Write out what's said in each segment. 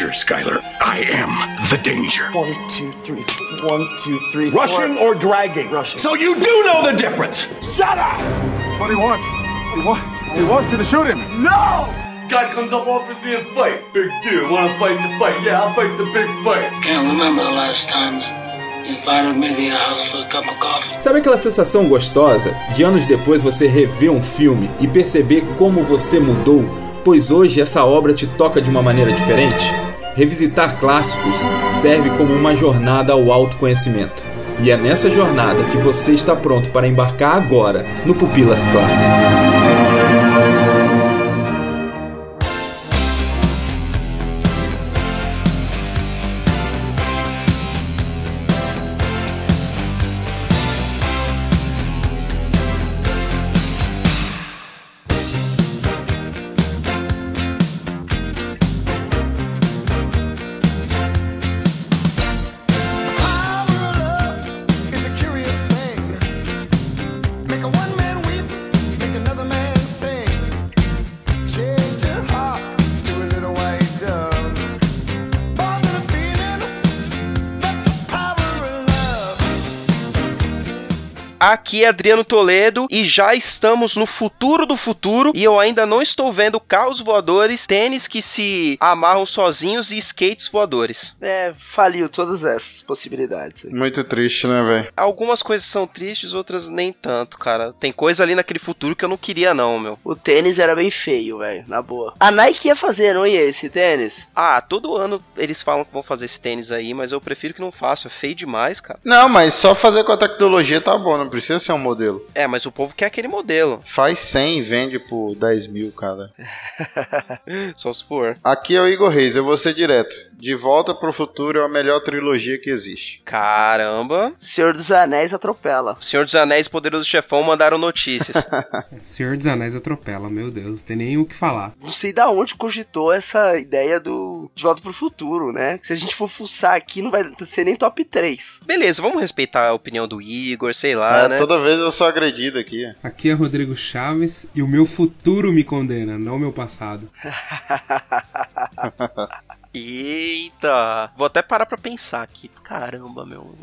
danger, Skylar. I am the danger. One, two, three. One, two, three. Rushing four. or dragging? Rushing. So you do know the difference. Shut up! That's what he wants. He, wa- he wants you to shoot him. No! Guy comes up offers me a fight. Big deal. Want to fight the fight? Yeah, I'll fight the big fight. Can't remember the last time you invited me to your house for a cup of coffee. Sabe aquela sensação gostosa de anos depois você rever um filme e perceber como você mudou, pois hoje essa obra te toca de uma maneira diferente? Revisitar clássicos serve como uma jornada ao autoconhecimento. E é nessa jornada que você está pronto para embarcar agora no Pupilas Clássico. Aqui é Adriano Toledo e já estamos no futuro do futuro e eu ainda não estou vendo carros voadores, tênis que se amarram sozinhos e skates voadores. É, faliu todas essas possibilidades. aí. Muito triste, né, velho? Algumas coisas são tristes, outras nem tanto, cara. Tem coisa ali naquele futuro que eu não queria não, meu. O tênis era bem feio, velho, na boa. A Nike ia fazer, não ia, esse tênis? Ah, todo ano eles falam que vão fazer esse tênis aí, mas eu prefiro que não façam. É feio demais, cara. Não, mas só fazer com a tecnologia tá bom, não precisa ser um modelo. É, mas o povo quer aquele modelo. Faz 100 e vende por 10 mil cada. Só se for. Aqui é o Igor Reis, eu vou ser direto. De Volta pro Futuro é a melhor trilogia que existe. Caramba. Senhor dos Anéis atropela. Senhor dos Anéis e Poderoso Chefão mandaram notícias. Senhor dos Anéis atropela, meu Deus, não tem nem o que falar. Não sei da onde cogitou essa ideia do De Volta pro Futuro, né? Que se a gente for fuçar aqui, não vai ser nem top 3. Beleza, vamos respeitar a opinião do Igor, sei lá, né? Toda vez eu sou agredido aqui. Aqui é Rodrigo Chaves e o meu futuro me condena, não o meu passado. Eita! Vou até parar pra pensar aqui. Caramba, meu.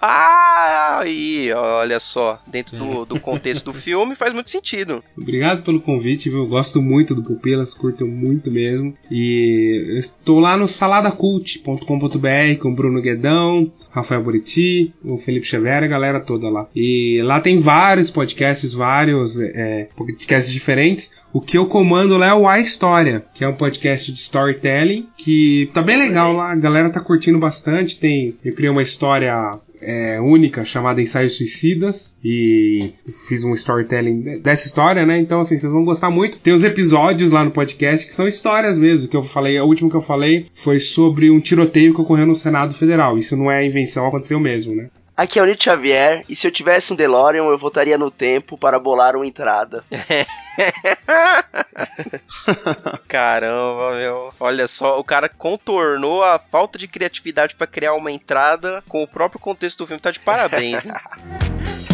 Ah, aí, olha só. Dentro do, do contexto do filme faz muito sentido. Obrigado pelo convite, viu? Eu gosto muito do Pupilas, curto muito mesmo. E eu estou lá no saladacult.com.br com o Bruno Guedão, Rafael Buriti, o Felipe Xavier, a galera toda lá. E lá tem vários podcasts, vários é, podcasts diferentes. O que eu comando lá é o A História, que é um podcast de storytelling que tá bem legal lá. A galera tá curtindo bastante. Tem, eu criei uma história é, única chamada Ensaios Suicidas e fiz um storytelling dessa história, né? Então, assim, vocês vão gostar muito. Tem os episódios lá no podcast que são histórias mesmo. Que eu falei, a última que eu falei foi sobre um tiroteio que ocorreu no Senado Federal. Isso não é invenção, aconteceu mesmo, né? Aqui é o Nito Xavier, e se eu tivesse um DeLorean, eu voltaria no tempo para bolar uma entrada. Caramba, meu. Olha só, o cara contornou a falta de criatividade pra criar uma entrada com o próprio contexto do filme. Tá de parabéns, hein?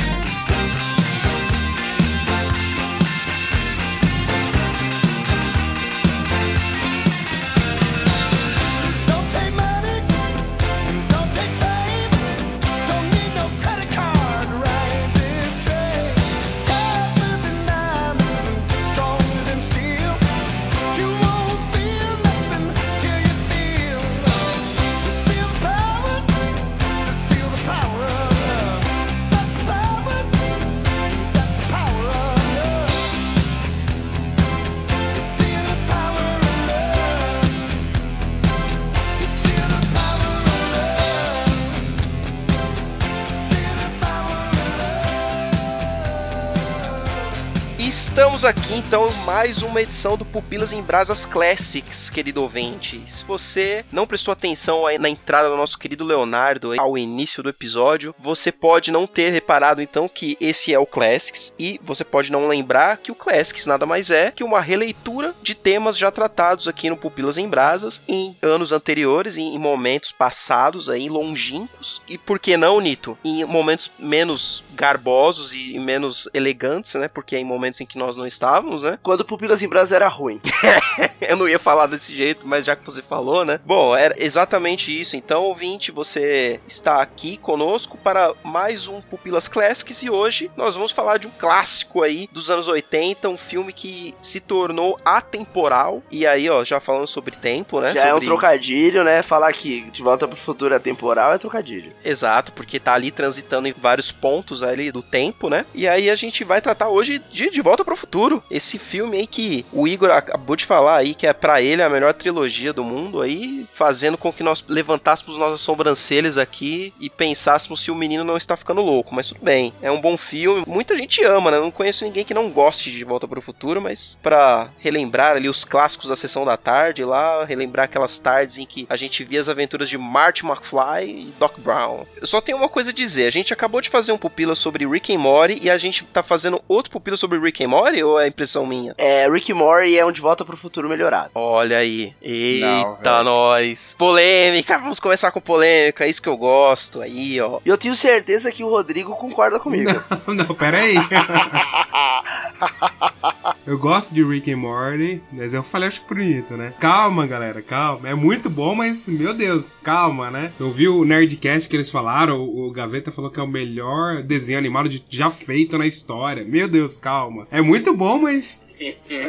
Estamos aqui então mais uma edição do Pupilas em Brasas Classics, querido ouvinte. Se você não prestou atenção na entrada do nosso querido Leonardo ao início do episódio, você pode não ter reparado então que esse é o Classics e você pode não lembrar que o Classics nada mais é que uma releitura de temas já tratados aqui no Pupilas em Brasas em anos anteriores, em, momentos passados aí longínquos e por que não, Nito, em momentos menos garbosos e menos elegantes, né? Porque em momentos em que nós não estávamos, né? Quando Pupilas em Brasa era ruim. Eu não ia falar desse jeito, mas já que você falou, né? Bom, era exatamente isso. Então, ouvinte, você está aqui conosco para mais um Pupilas Classics e hoje nós vamos falar de um clássico aí dos anos 80, um filme que se tornou atemporal. E aí, ó, já falando sobre tempo, né? Já é um Sobre- trocadilho, né? Falar que de volta pro futuro é temporal é trocadilho. Exato, porque tá ali transitando em vários pontos ali do tempo, né? E aí a gente vai tratar hoje de De Volta pro Futuro. Esse filme aí que o Igor acabou de falar aí, que é pra ele a melhor trilogia do mundo aí, fazendo com que nós levantássemos nossas sobrancelhas aqui e pensássemos se o menino não está ficando louco. Mas tudo bem, é um bom filme. Muita gente ama, né? Eu não conheço ninguém que não goste de Volta pro Futuro, mas pra relembrar ali os clássicos da sessão da tarde lá, relembrar aquelas tardes em que a gente via as aventuras de Marty McFly e Doc Brown. Eu só tenho uma coisa a dizer, a gente acabou de fazer um pupila sobre Rick and Morty e a gente tá fazendo outro pupila sobre Rick and Morty ou é impressão minha? É, Rick e Morty é um de volta pro futuro melhorado. Olha aí. Não, Eita, velho. nós. Polêmica, vamos começar com polêmica, é isso que eu gosto. Aí, ó. E eu tenho certeza que o Rodrigo concorda comigo. Não, pera aí. Eu gosto de Rick and Morty, mas eu falei acho bonito, né? Calma, galera, calma. É muito bom, mas, meu Deus, calma, né? Eu vi o Nerdcast que eles falaram, o o Gaveta falou que é o melhor desenho animado de- já feito na história. Meu Deus, calma. É muito bom, mas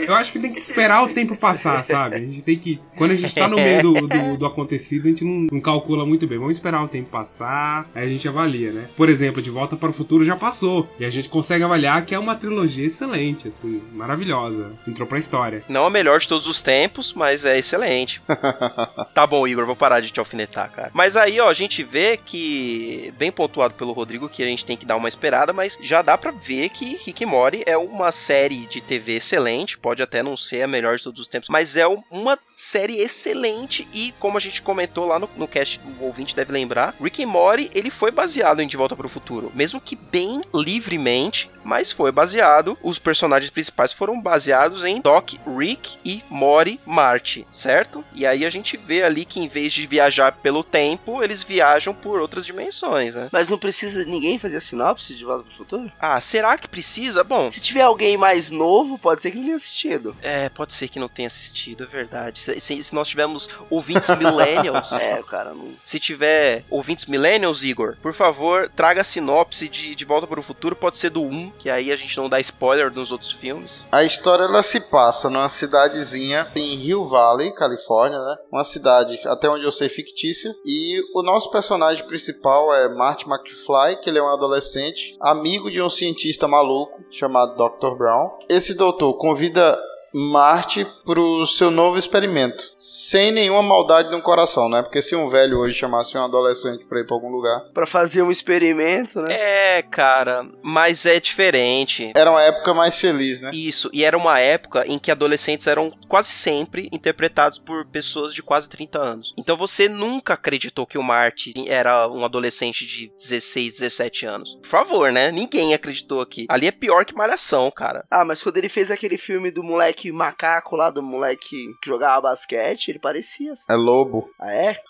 eu acho que tem que esperar o tempo passar, sabe? A gente tem que. Quando a gente tá no meio do, do, do acontecido, a gente não, não calcula muito bem. Vamos esperar o tempo passar, aí a gente avalia, né? Por exemplo, De Volta para o Futuro já passou. E a gente consegue avaliar que é uma trilogia excelente, assim, maravilhosa. Entrou pra história. Não a melhor de todos os tempos, mas é excelente. tá bom, Igor, vou parar de te alfinetar, cara. Mas aí, ó, a gente vê que, bem pontuado pelo Rodrigo, que a gente tem que dar uma esperada, mas já dá pra ver que Rick and Morty é uma série de TV excelente, pode até não ser a melhor de todos os tempos, mas é um- uma série excelente e, como a gente comentou lá no, no cast, o ouvinte deve lembrar, Rick and Morty, ele foi baseado em De Volta para o Futuro, mesmo que bem livremente, mas foi baseado, os personagens principais foram baseados em Doc, Rick e Morty Marty, certo? E aí a gente vê ali que em vez de viajar pelo tempo, eles viajam por outras dimensões, né? Mas não precisa ninguém fazer a sinopse de volta pro futuro? Ah, será que precisa? Bom, Se tiver alguém mais novo, pode ser que não tenha assistido. é, pode ser que não tenha assistido, é verdade. Se, se- se nós tivermos ouvintes millennials, É, cara não. se tiver ouvintes millennials, Igor, por favor, traga a sinopse de De Volta para o Futuro, pode ser do 1, que aí a gente não dá spoiler nos outros filmes. A história ela se passa numa cidadezinha em Hill Valley, Califórnia, né? Uma cidade, até onde eu sei, fictícia. E o nosso personagem principal é Marty McFly, que ele é um adolescente, amigo de um cientista maluco chamado Dr. Brown. Esse doutor convida Marte pro seu novo experimento, sem nenhuma maldade no coração, né? Porque se um velho hoje chamasse um adolescente pra ir pra algum lugar, Pra fazer um experimento, né? É, cara, mas é diferente. era uma época mais feliz, né? Isso, e era uma época em que adolescentes eram quase sempre interpretados por pessoas de quase 30 anos. Então você nunca acreditou que o Marty era um adolescente de 16, 17 anos. Por favor, né? Ninguém acreditou aqui. Ali é pior que malhação, cara. Ah, mas quando ele fez aquele filme do moleque macaco lá, do moleque que jogava basquete, ele parecia. assim. É lobo. Ah, é?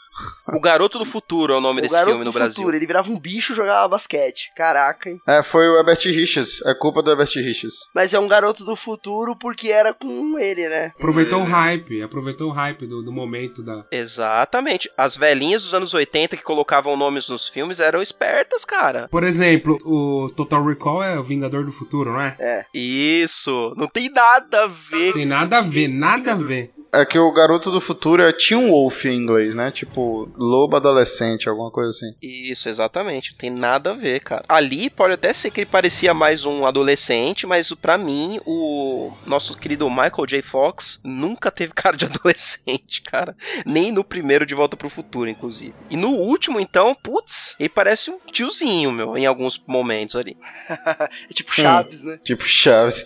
O Garoto do Futuro é o nome o desse garoto filme no do Brasil. futuro, ele virava um bicho e jogava basquete. Caraca, hein? É, foi o Herbert Richards. É culpa do Herbert Richards. Mas é um garoto do futuro porque era com ele, né? Aproveitou o hype, aproveitou o hype do, do momento da. Exatamente. As velhinhas dos anos 80 que colocavam nomes nos filmes eram espertas, cara. Por exemplo, o Total Recall é o Vingador do Futuro, não é? É. Isso. Não tem nada a ver. Tem nada a ver, nada a ver. É que o Garoto do Futuro é Teen Wolf em inglês, né? Tipo, lobo adolescente, alguma coisa assim. Isso, exatamente. Não tem nada a ver, cara. Ali pode até ser que ele parecia mais um adolescente, mas pra mim, o nosso querido Michael J. Fox nunca teve cara de adolescente, cara. Nem no primeiro De Volta pro Futuro, inclusive. E no último, então, putz, ele parece um tiozinho, meu, em alguns momentos ali. É tipo Chaves, né? Tipo Chaves.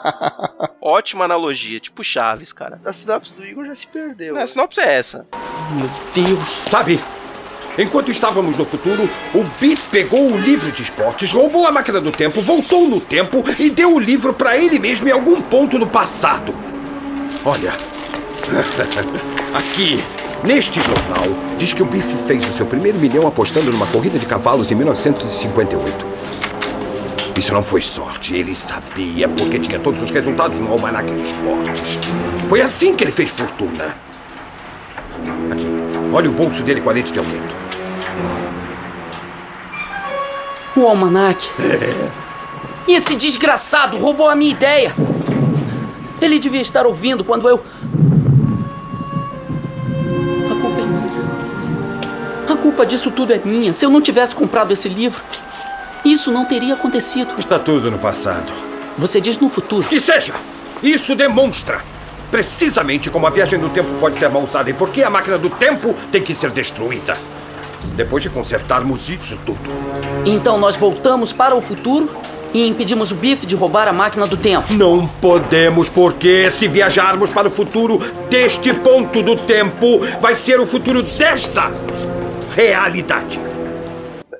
Ótima analogia, tipo Chaves, cara. A sinopse do Igor já se perdeu. A sinopse é essa. Sabe? Enquanto estávamos no futuro, o Biff pegou o livro de esportes, roubou a máquina do tempo, voltou no tempo e deu o livro para ele mesmo em algum ponto do passado. Olha. Aqui, neste jornal, diz que o Biff fez o seu primeiro milhão apostando numa corrida de cavalos em 1958. Isso não foi sorte, ele sabia, porque tinha todos os resultados no almanaque de esportes. Foi assim que ele fez fortuna. Aqui, olha o bolso dele com a lente de aumento. O almanac. E esse desgraçado roubou a minha ideia. Ele devia estar ouvindo quando eu. A culpa é minha. A culpa disso tudo é minha. Se eu não tivesse comprado esse livro, isso não teria acontecido. Está tudo no passado. Você diz no futuro. Que seja! Isso demonstra precisamente como a viagem no tempo pode ser mal usada e por que a máquina do tempo tem que ser destruída. Depois de consertarmos isso tudo. Então nós voltamos para o futuro e impedimos o Biff de roubar a máquina do tempo. Não podemos, porque se viajarmos para o futuro deste ponto do tempo, vai ser o futuro desta realidade.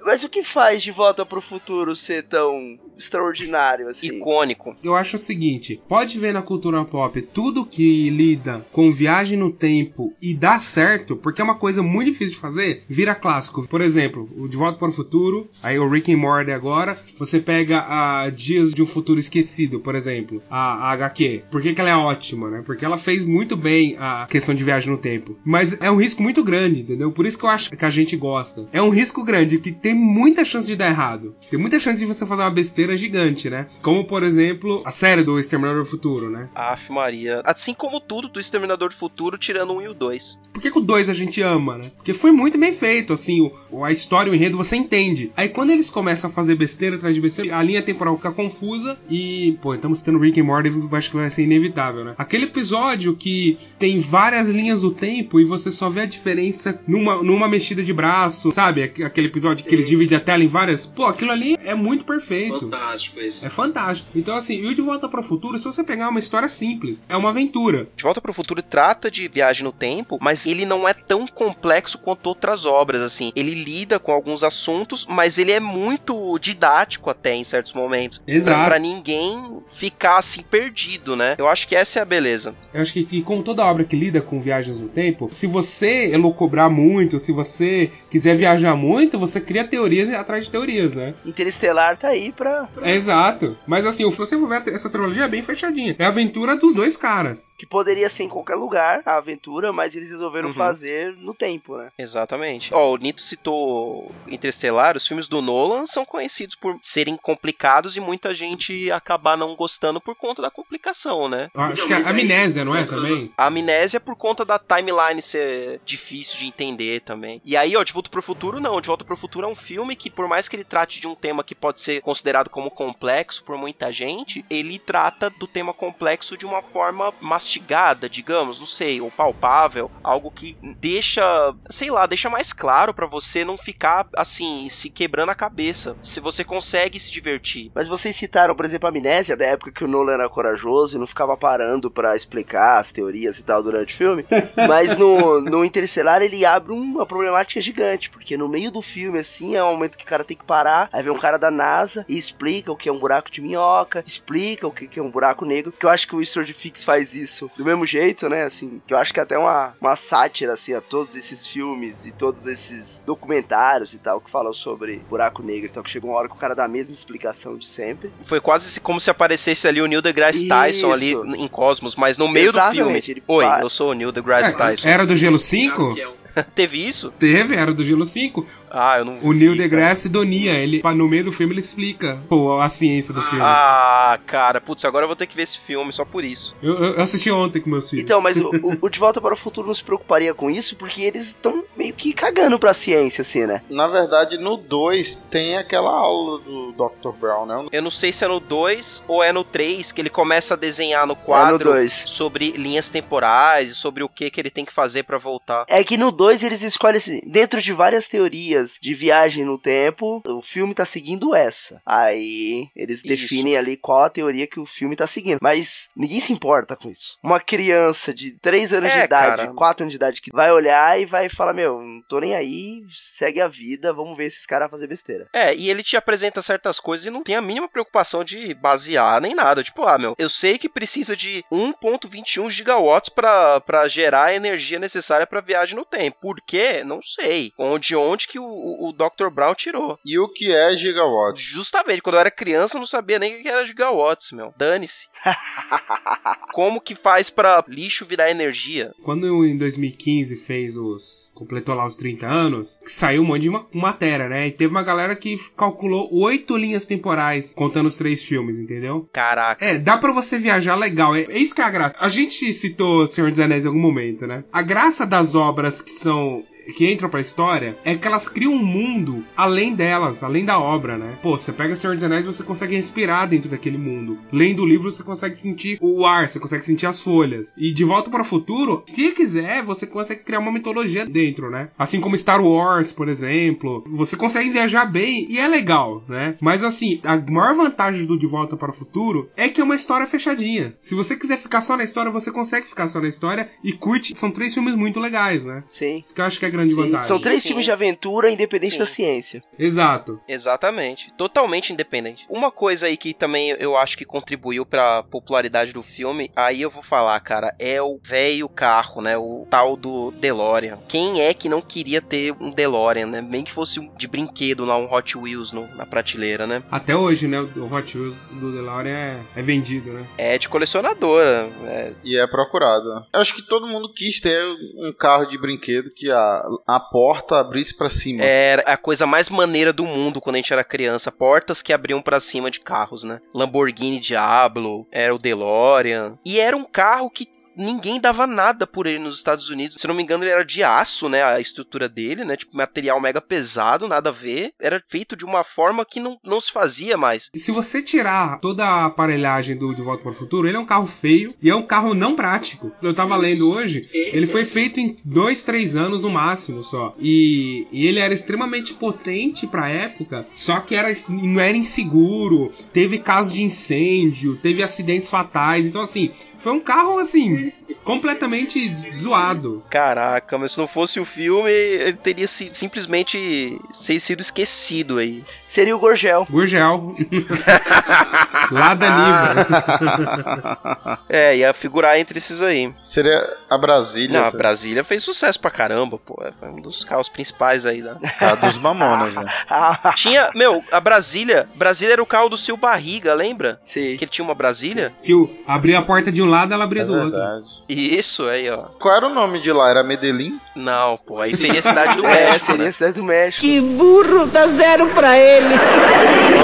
Mas o que faz de volta pro futuro ser tão extraordinário assim? Icônico. Eu acho o seguinte, pode ver na cultura pop tudo que lida com viagem no tempo e dá certo, porque é uma coisa muito difícil de fazer, vira clássico. Por exemplo, o De Volta para o Futuro, aí o Rick and Morty agora, você pega a Dias de um Futuro Esquecido, por exemplo, a, a HQ. Por que, que ela é ótima, né? Porque ela fez muito bem a questão de viagem no tempo. Mas é um risco muito grande, entendeu? Por isso que eu acho que a gente gosta. É um risco grande que tem muita chance de dar errado. Tem muita chance de você fazer uma besteira gigante, né? Como, por exemplo, a série do Exterminador do Futuro, né? Aff, Maria. Assim como tudo do Exterminador do Futuro, tirando um e o dois. Por que, que o 2 a gente ama, né? Porque foi muito bem feito, assim, o, a história, o enredo, você entende. Aí quando eles começam a fazer besteira atrás de besteira, a linha temporal fica confusa e, pô, estamos tendo Rick and Morty, acho que vai ser inevitável, né? Aquele episódio que tem várias linhas do tempo e você só vê a diferença numa, numa mexida de braço, sabe? Aqu- Aquele episódio que ele divide a tela em várias. Pô, aquilo ali é muito perfeito. Fantástico isso. É fantástico. Então, assim, e o De Volta para o Futuro, se você pegar uma história simples, é uma aventura. De Volta para o Futuro trata de viagem no tempo, mas ele não é tão complexo quanto outras obras, assim. Ele lida com alguns assuntos, mas ele é muito didático até em certos momentos. Exato. Pra, pra ninguém ficar assim perdido, né? Eu acho que essa é a beleza. Eu acho que, que como toda obra que lida com viagens no tempo, se você elocobrar muito, se você quiser viajar muito, você cria teorias atrás de teorias, né? Interestelar tá aí pra. pra- É exato. Mas assim, se você for ver, essa trilogia é bem fechadinha. É a aventura dos dois caras. Que poderia ser em qualquer lugar a aventura, mas eles resolveram Uhum. fazer no tempo, né? Exatamente. Ó, o Nito citou Interestelar, os filmes do Nolan são conhecidos por serem complicados e muita gente acabar não gostando por conta da complicação, né? Eu Acho que é amnésia, não é? Também? A amnésia é por conta da timeline ser difícil de entender também. E aí, ó, De Volta pro Futuro não. De Volta pro Futuro é um filme que, por mais que ele trate de um tema que pode ser considerado como complexo por muita gente, ele trata do tema complexo de uma forma mastigada, digamos, não sei, ou palpável, algo que deixa, sei lá, deixa mais claro pra você não ficar assim, se quebrando a cabeça. Se você consegue se divertir. Mas vocês citaram, por exemplo, a amnésia da época que o Nolan era corajoso e não ficava parando pra explicar as teorias e tal durante o filme. Mas no, no Interestelar ele abre uma problemática gigante, porque no meio do filme, assim, é um momento que o cara tem que parar, aí vem um cara da NASA e explica o que é um buraco de minhoca, explica o que é um buraco negro, que eu acho que o Stranger Fix faz isso do mesmo jeito, né, assim, que eu acho que é até uma, uma sátira, assim, a todos esses filmes e todos esses documentários e tal, que falam sobre buraco negro, então que chega uma hora que o cara dá a mesma explicação de sempre. Foi quase como se aparecesse ali o Neil deGrasse Tyson ali Isso. em Cosmos, mas no meio Exatamente, do filme. ele Oi, eu sou o Neil deGrasse Tyson. Era do Gelo 5? Teve isso? Teve, era do Gelo 5. Ah, eu não O Neil deGrasse Donia, ele, no meio do filme ele explica pô, a ciência do filme. Ah, cara, putz, agora eu vou ter que ver esse filme só por isso. Eu, eu- assisti ontem com meus filhos. Então, mas o, o- De Volta para o Futuro não se preocuparia com isso, porque eles estão meio que cagando pra ciência, assim, né? Na verdade, no 2 tem aquela aula do Dr. Brown, né? Eu não sei se é no 2 ou é no 3 que ele começa a desenhar no quadro dois. sobre linhas temporais e sobre o que que ele tem que fazer pra voltar. É que no 2 eles escolhem assim, dentro de várias teorias de viagem no tempo, o filme tá seguindo essa. Aí eles definem ali qual a teoria que o filme tá seguindo. Mas ninguém se importa com isso. Uma criança de 3 anos É, de idade, cara. 4 anos de idade, que vai olhar e vai falar: Meu, não tô nem aí, segue a vida, vamos ver esses caras fazer besteira. É, e ele te apresenta certas coisas e não tem a mínima preocupação de basear nem nada. Tipo, ah, meu, eu sei que precisa de 1.21 gigawatts pra gerar a energia necessária pra viagem no tempo. Por quê? Não sei. Onde, onde que o, o, Dr. Brown tirou. E o que é gigawatt? Justamente, quando eu era criança eu não sabia nem o que era gigawatts, meu. Dane-se. Como que faz pra lixo virar energia? Quando em 2015 fez os. completou lá os 30 anos, que saiu um monte de ma- matéria, né? E teve uma galera que calculou oito linhas temporais, contando os três filmes, entendeu? Caraca. É, dá pra você viajar legal. É, é isso que é a graça. A gente citou Senhor dos Anéis em algum momento, né? A graça das obras que são. Que entram pra história é que elas criam um mundo além delas, além da obra, né? Pô, você pega Senhor dos Anéis você consegue respirar dentro daquele mundo. Lendo o livro você consegue sentir o ar, você consegue sentir as folhas. E de volta para o futuro, se quiser, você consegue criar uma mitologia dentro, né? Assim como Star Wars, por exemplo. Você consegue viajar bem e é legal, né? Mas assim, a maior vantagem do De Volta para o Futuro é que é uma história fechadinha. Se você quiser ficar só na história, você consegue ficar só na história e curte. São três filmes muito legais, né? Sim. Isso que eu acho que é grande vantagem. São três Sim. filmes de aventura independente Sim. da ciência. Exato. Exatamente. Totalmente independente. Uma coisa aí que também eu acho que contribuiu pra popularidade do filme, aí eu vou falar, cara, é o velho carro, né? O tal do DeLorean. Quem é que não queria ter um DeLorean, né? Bem que fosse de brinquedo lá, um Hot Wheels no- na prateleira, né? Até hoje, né? O Hot Wheels do DeLorean é, é vendido, né? É de colecionadora. É, E é procurado. Eu acho que todo mundo quis ter um carro de brinquedo que a, a porta abrisse pra cima. Era a coisa mais maneira do mundo quando a gente era criança. Portas que abriam pra cima de carros, né? Lamborghini Diablo, era o DeLorean. E era um carro que ninguém dava nada por ele nos Estados Unidos. Se não me engano, ele era de aço, né? A estrutura dele, né? Tipo, material mega pesado, nada a ver. Era feito de uma forma que não, não se fazia mais. E se você tirar toda a aparelhagem do De Volta para o Futuro, ele é um carro feio e é um carro não prático. Eu tava lendo hoje, ele foi feito em dois, três anos no máximo só. E, e ele era extremamente potente pra época, só que era, não era inseguro, teve casos de incêndio, teve acidentes fatais. Então, assim, foi um carro, assim, completamente zoado. Caraca, mas se não fosse o filme, ele teria si- simplesmente se- sido esquecido aí. Seria o Gorgel. Gurgel. Lá da Niva. É, ia figurar entre esses aí. Seria a Brasília. Não, a tá? Brasília fez sucesso pra caramba, pô. É um dos carros principais aí da. A dos Mamonas, né? Tinha, meu, a Brasília. Brasília era o carro do seu barriga, lembra? Sim. Que ele tinha uma Brasília? que abria a porta de um lado, ela abria É do outro. Verdade. Isso, aí, ó. Qual era o nome de lá? Era Medellín? Não, pô, aí seria a cidade do É, México. seria né? a cidade do México. Que burro, dá zero pra ele.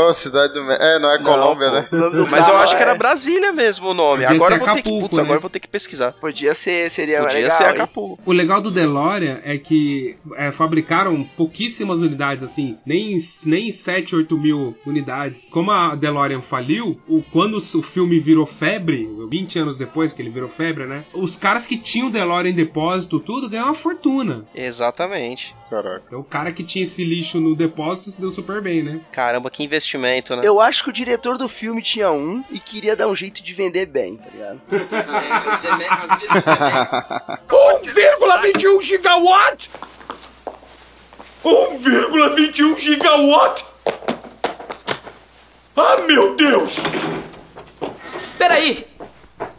Oh, cidade do México. É, não é Colômbia, né? O nome do Mas eu acho que é- era Brasília mesmo o nome. Podia agora ser eu vou ter que. Acapulco, Putz, né? agora eu vou ter que pesquisar. Podia ser, seria Podia legal. ser hein? Acapulco. O legal do DeLorean é que é, fabricaram pouquíssimas unidades, assim, nem, nem 7, 8 mil unidades. Como a DeLorean faliu, o, quando o filme virou febre, 20 anos depois que ele virou febre, né? Os caras que tinham o DeLorean em depósito, tudo, ganharam uma fortuna. Exatamente. Caraca. Então o cara que tinha esse lixo no depósito se deu super bem, né? Caramba, que investimento, né? Eu acho que o diretor do filme tinha um e queria dar um jeito de vender bem, tá ligado? 1,21 gigawatt? 1,21 gigawatt? Ah, meu Deus! Peraí!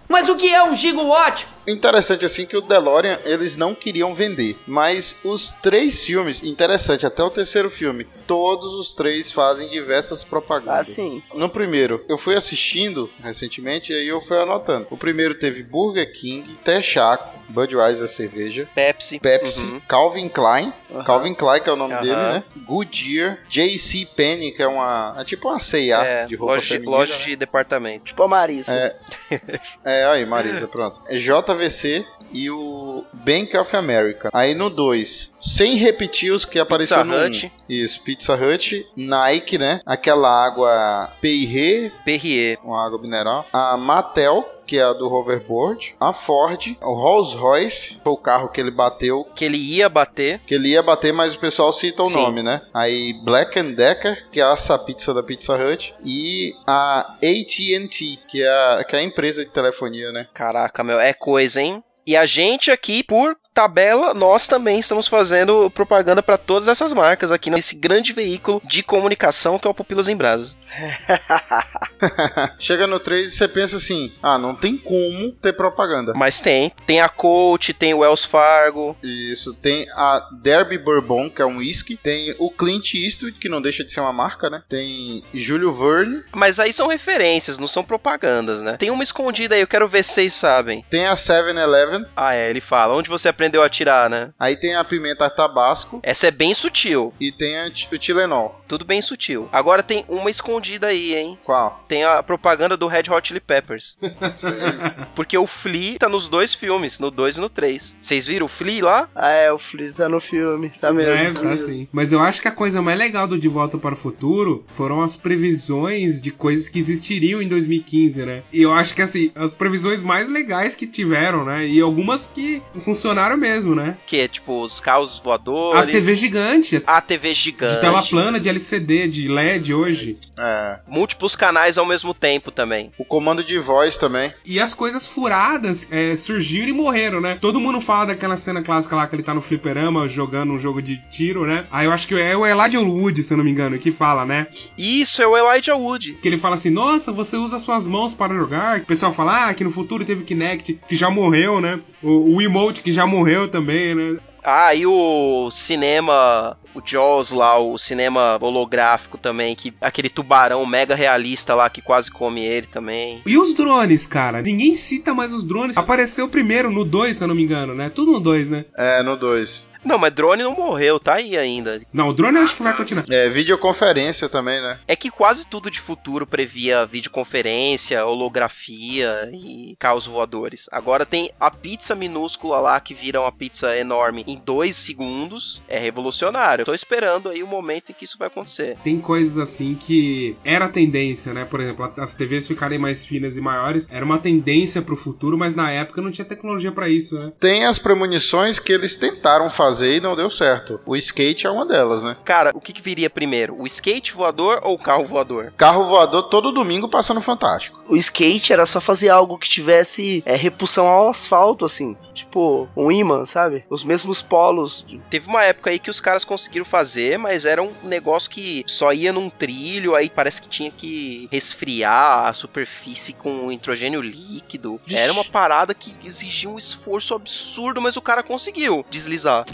Mas o que é um gigawatt? Interessante assim que o DeLorean eles não queriam vender, mas os três filmes, interessante até o terceiro filme, todos os três fazem diversas propagandas. Ah, sim. No primeiro, eu fui assistindo recentemente e aí eu fui anotando. O primeiro teve Burger King, Texaco, Budweiser cerveja, Pepsi. Pepsi, Uhum. Calvin Klein, Calvin Klein que é o nome Aham. dele, né? Goodyear, JC Penney que é uma, é tipo uma C&A É, de roupa loja, de, feminina, loja né? de departamento. Tipo a Marisa. É, é, aí, Marisa, pronto. É JVC e o Bank of America. Aí no 2, sem repetir os que apareceu no Hut. 1. Isso, Pizza Hut, Nike, né? Aquela água Perrier, Perrier. uma água mineral. A Mattel, que é a do hoverboard. A Ford, o Rolls Royce, foi o carro que ele bateu. Que ele ia bater. Que ele ia bater, mas o pessoal cita o Sim. nome, né? Aí Black and Decker, que é essa pizza da Pizza Hut. E a AT&T, que é a, que é a empresa de telefonia, né? Caraca, meu, é coisa, hein? E a gente aqui, por tabela, nós também estamos fazendo propaganda para todas essas marcas aqui nesse grande veículo de comunicação que é o Pupilas em Brasa. Chega no 3 e você pensa assim: ah, não tem como ter propaganda. Mas tem. Tem a Coach, tem o Wells Fargo. Isso, tem a Derby Bourbon, que é um whisky. Tem o Clint Eastwood, que não deixa de ser uma marca, né? Tem Júlio Verne. Mas aí são referências, não são propagandas, né? Tem uma escondida aí, eu quero ver se vocês sabem. Tem a 7-Eleven. Ah, é, ele fala. Onde você aprendeu a tirar, né? Aí tem a pimenta tabasco. Essa é bem sutil. E tem o Tilenol. Tudo bem sutil. Agora tem uma escondida aí, hein? Qual? Tem a propaganda do Red Hot Chili Peppers. Porque o Flea tá nos dois filmes, no 2 e no 3. Vocês viram o Flea lá? Ah, é, o Flea tá no filme, tá mesmo. É, tá sim. Mas eu acho que a coisa mais legal do De Volta para o Futuro foram as previsões de coisas que existiriam em 2015, né? E eu acho que, assim, as previsões mais legais que tiveram, né? E algumas que funcionaram mesmo, né? Que é tipo os carros voadores. A TV gigante, A TV gigante. de tela plana, de LCD, de LED hoje. É. Múltiplos canais ao mesmo tempo também. O comando de voz também. E as coisas furadas é, surgiram e morreram, né? Todo mundo fala daquela cena clássica lá que ele tá no fliperama jogando um jogo de tiro, né? Aí eu acho que é o Elijah Wood, se eu não me engano, que fala, né? Isso é o Elijah Wood. Que ele fala assim, nossa, você usa suas mãos para jogar. O pessoal fala, ah, que no futuro teve Kinect, que já morreu, né? O, o Emote, que já morreu também, né? Ah, e o cinema, o Jaws lá, o cinema holográfico também, que aquele tubarão mega realista lá que quase come ele também. E os drones, cara? Ninguém cita mais os drones. Apareceu primeiro no 2, se eu não me engano, né? Tudo no 2, né? É, no 2. Não, mas drone não morreu, tá aí ainda. Não, o drone eu acho que vai continuar. É, videoconferência também, né? É que quase tudo de futuro previa videoconferência, holografia e carros voadores. Agora tem a pizza minúscula lá que vira uma pizza enorme em dois segundos. É revolucionário. Eu tô esperando aí o momento em que isso vai acontecer. Tem coisas assim que era a tendência, né? Por exemplo, as TVs ficarem mais finas e maiores era uma tendência pro futuro, mas na época não tinha tecnologia pra isso, né? Tem as premonições que eles tentaram fazer e não deu certo. O skate é uma delas, né? Cara, o que, que viria primeiro? O skate voador ou o carro voador? Carro voador todo domingo passando fantástico. O skate era só fazer algo que tivesse é, repulsão ao asfalto, assim. Tipo, um imã, sabe? Os mesmos polos. Teve uma época aí que os caras conseguiram fazer, mas era um negócio que só ia num trilho, aí parece que tinha que resfriar a superfície com nitrogênio líquido. Era uma parada que exigia um esforço absurdo, mas o cara conseguiu deslizar.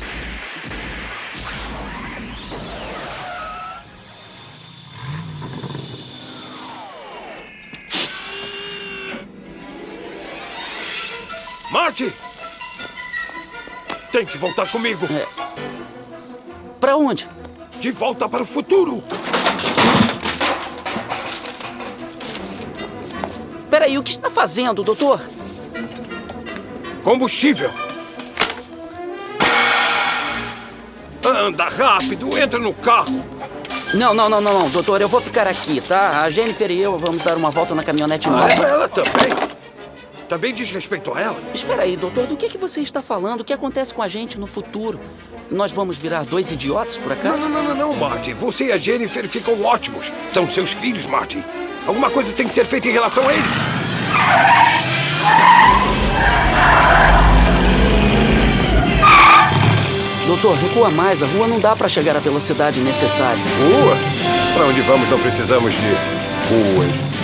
Marty! Tem que voltar comigo. Pra onde? De volta para o futuro. Peraí, o que está fazendo, doutor? Combustível. Anda rápido, entra no carro. Não, não, não, não, não, doutor, eu vou ficar aqui, tá? A Jennifer e eu vamos dar uma volta na caminhonete nova. Ah, ela também. Também diz respeito a ela. Espera aí, doutor, do que, que você está falando? O que acontece com a gente no futuro? Nós vamos virar dois idiotas por acaso? não, não, não, não, Marty. Você e a Jennifer ficam ótimos. São seus filhos, Marty. Alguma coisa tem que ser feita em relação a eles. Doutor, recua mais. A rua não dá pra chegar à velocidade necessária. Rua? Para onde vamos não precisamos de ruas.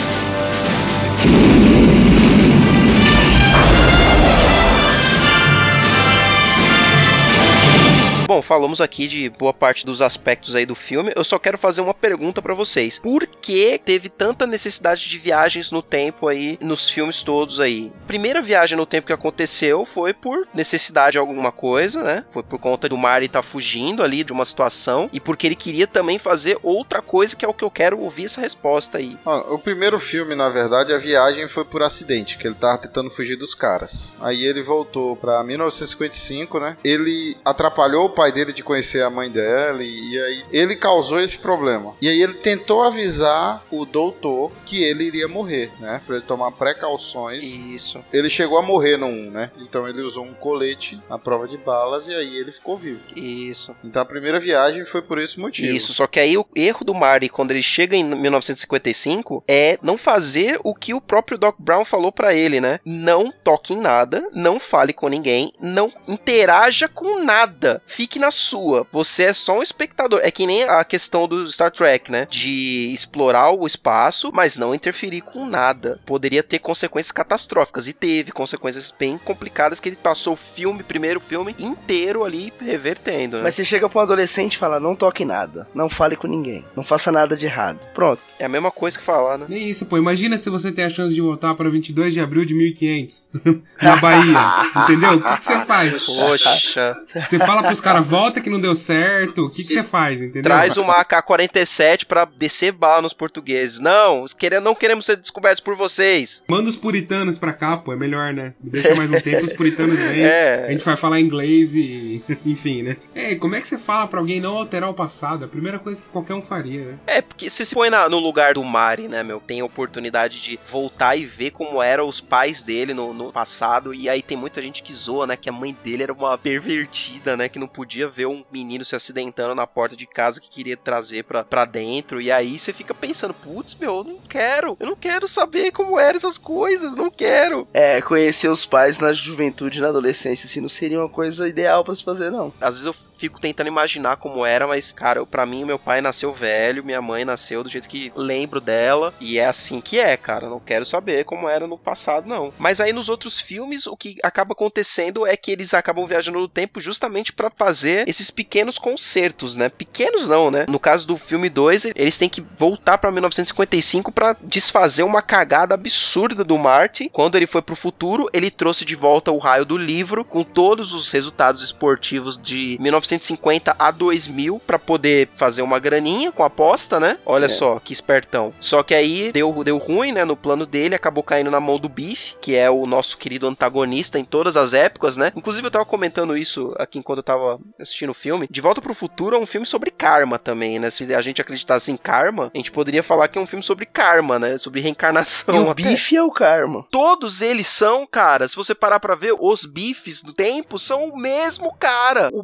Bom, falamos aqui de boa parte dos aspectos aí do filme. Eu só quero fazer uma pergunta pra vocês. Por que teve tanta necessidade de viagens no tempo aí nos filmes todos aí? Primeira viagem no tempo que aconteceu foi por necessidade de alguma coisa, né? Foi por conta do Mari estar fugindo ali de uma situação e porque ele queria também fazer outra coisa que é o que eu quero ouvir essa resposta aí. Ó, o primeiro filme, na verdade, a viagem foi por acidente, que ele tava tentando fugir dos caras. Aí ele voltou pra 1955, né? Ele atrapalhou o pai dele de conhecer a mãe dela e aí ele causou esse problema. E aí ele tentou avisar o doutor que ele iria morrer, né? Pra ele tomar precauções. Isso. Ele chegou a morrer no 1, né? Então ele usou um colete na prova de balas e aí ele ficou vivo. Isso. Então a primeira viagem foi por esse motivo. Isso, só que aí o erro do Marty quando ele chega em 1955 é não fazer o que o próprio Doc Brown falou pra ele, né? Não toque em nada, não fale com ninguém, não interaja com nada. Fique na sua. Você é só um espectador. É que nem a questão do Star Trek, né? De explorar o espaço, mas não interferir com nada. Poderia ter consequências catastróficas e teve consequências bem complicadas que ele passou o filme, primeiro filme inteiro ali revertendo, né? Mas você chega pra um adolescente e fala: não toque nada, não fale com ninguém, não faça nada de errado. Pronto. É a mesma coisa que falar, né? Nem isso, pô. Imagina se você tem a chance de voltar para 22 de abril de 1500 na Bahia. entendeu? O que que você faz? Poxa. Você fala pros caras, volta que não deu certo. O que que você faz, entendeu? Traz uma AK-47 pra descer bala nos portugueses. Não, quere- não queremos ser descobertos por vocês. Manda os puritanos pra cá, pô. É melhor, né? Deixa mais um tempo, os puritanos vêm. É. A gente vai falar inglês e. Enfim, né? É, como é que você fala pra alguém não alterar o passado? É a primeira coisa que qualquer um faria, né? É, porque você se põe na- no lugar do Mari, né, meu? Tem a oportunidade de voltar e ver como eram os pais dele no, no passado. E aí tem muita gente que zoa, né? Que a mãe dele era uma pervertida, né? Que não podia ver um menino se acidentando na porta de casa que queria trazer pra, pra dentro. E aí você fica pensando, putz, meu, eu não quero. Eu não quero saber como eram essas coisas. Não quero. É, conhecer os pais na juventude na adolescência, assim, não seria uma coisa ideal pra se fazer, não. Às vezes eu fico tentando imaginar como era, mas, cara, pra mim, meu pai nasceu velho, minha mãe nasceu do jeito que lembro dela, e é assim que é, cara. Não quero saber como era no passado, não. Mas aí nos outros filmes, o que acaba acontecendo é que eles acabam viajando no tempo justamente pra fazer esses pequenos concertos, né? Pequenos não, né? No caso do filme 2, eles têm que voltar pra 1955 pra desfazer uma cagada absurda do Marty. Quando ele foi pro futuro, ele trouxe de volta o raio do livro com todos os resultados esportivos de 1950 a 2000 pra poder fazer uma graninha com a aposta, né? Olha É. só que espertão. Só que aí deu, deu ruim, né? No plano dele, acabou caindo na mão do Biff, que é o nosso querido antagonista em todas as épocas, né? Inclusive eu tava comentando isso aqui enquanto eu tava assistindo o filme. De Volta pro Futuro é um filme sobre karma também, né? Se a gente acreditasse em karma, a gente poderia falar que é um filme sobre karma, né? Sobre reencarnação. E o até. bife é o karma. Todos eles são, cara, se você parar pra ver, os bifes do tempo são o mesmo cara. O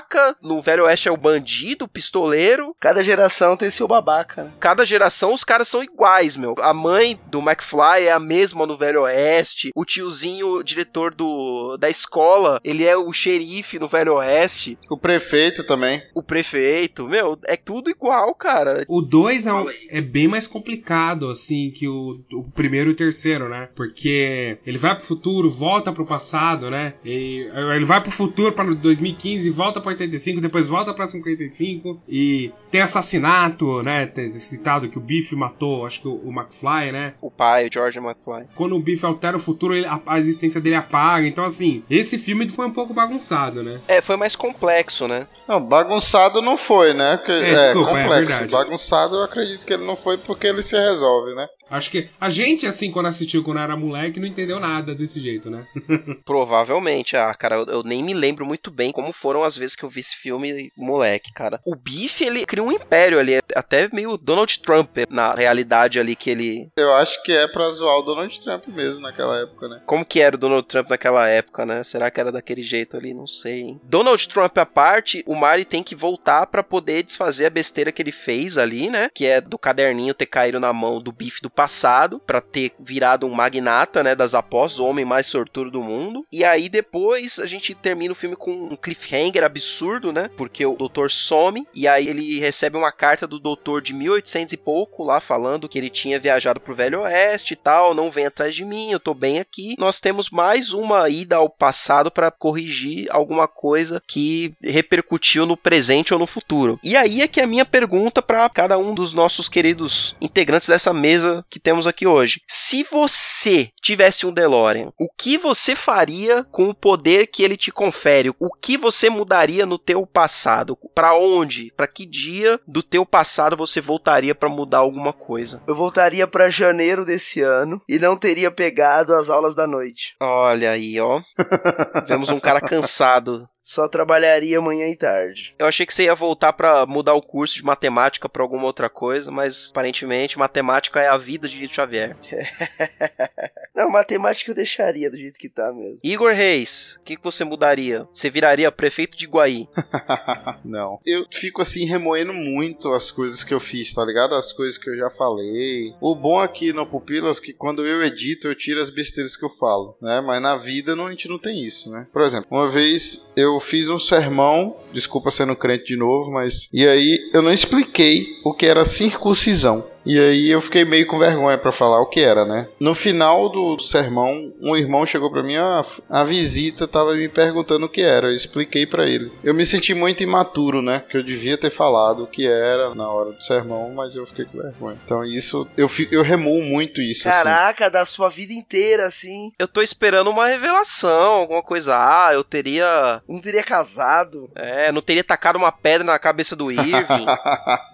babaca, no Velho Oeste é o bandido, o pistoleiro. Cada geração tem seu babaca, né? Cada geração os caras são iguais, meu. A mãe do McFly é a mesma no Velho Oeste. O tiozinho, o diretor do, da escola, ele é o xerife no Velho Oeste. O prefeito também. O prefeito, meu, é tudo igual, cara. O 2 é, um- é bem mais complicado, assim, que o, o primeiro e o terceiro, né? Porque ele vai pro futuro, volta pro passado, né? E, ele vai pro futuro pra 2015, volta pra 85, depois volta pra 55. E tem assassinato, né? Tem citado que o Biff matou, acho que o, o McFly, né? O pai, o George McFly. Quando o Biff altera o futuro, ele- a, a existência dele apaga. Então, assim, esse filme foi um pouco bagunçado, né? É, foi mais complexo, né? Não, bagunçado não foi, né? Porque, É, é, desculpa, é complexo. verdade. bagunçado eu acredito que ele não foi porque ele se resolve, né? Acho que a gente, assim, quando assistiu quando era moleque, não entendeu nada desse jeito, né? Provavelmente, ah, cara, eu, eu nem me lembro muito bem como foram as vezes que eu vi esse filme moleque, cara. O Biff, ele cria um império ali, até meio Donald Trump na realidade ali que ele. Eu acho que é pra zoar o Donald Trump mesmo naquela época, né? Como que era o Donald Trump naquela época, né? Será que era daquele jeito ali? Não sei, hein? Donald Trump à parte, o Mari tem que voltar pra poder desfazer a besteira que ele fez ali, né? Que é do caderninho ter caído na mão do Biff do passado pra ter virado um magnata, né, das apostas, o homem mais sortudo do mundo. E aí depois a gente termina o filme com um cliffhanger absurdo, né? Porque o doutor some e aí ele recebe uma carta do doutor de 1800 e pouco lá falando que ele tinha viajado pro Velho Oeste e tal, não vem atrás de mim, eu tô bem aqui. Nós temos mais uma ida ao passado pra corrigir alguma coisa que repercutiu no presente ou no futuro. E aí é que é a minha pergunta pra cada um dos nossos queridos integrantes dessa mesa que temos aqui hoje. Se você tivesse um DeLorean, o que você faria com o poder que ele te confere? O que você mudaria no teu passado? Pra onde? Pra que dia do teu passado você voltaria pra mudar alguma coisa? Eu voltaria pra janeiro desse ano e não teria pegado as aulas da noite. Olha aí, ó. Vemos um cara cansado. Só trabalharia manhã e tarde. Eu achei que você ia voltar pra mudar o curso de matemática pra alguma outra coisa, mas aparentemente matemática é a vida de Rito Xavier. Não, matemática eu deixaria do jeito que tá mesmo. Igor Reis, o que, que você mudaria? Você viraria prefeito de Iguaí? Não. Eu fico assim remoendo muito as coisas que eu fiz, tá ligado? As coisas que eu já falei. O bom aqui no Pupilas é que quando eu edito, eu tiro as besteiras que eu falo, né? Mas na vida não, a gente não tem isso, né? Por exemplo, uma vez eu fiz um sermão, desculpa sendo crente de novo, mas. E aí eu não expliquei o que era circuncisão. E aí eu fiquei meio com vergonha pra falar o que era, né? No final do sermão, um irmão chegou pra mim, a, a visita tava me perguntando o que era. Eu expliquei pra ele. Eu me senti muito imaturo, né? Que eu devia ter falado o que era na hora do sermão, mas eu fiquei com vergonha. Então isso, eu, fi- eu remuo muito isso. assim. Caraca, da sua vida inteira, assim. Eu tô esperando uma revelação, alguma coisa. Ah, eu teria. Não teria casado. É, não teria tacado uma pedra na cabeça do Irving.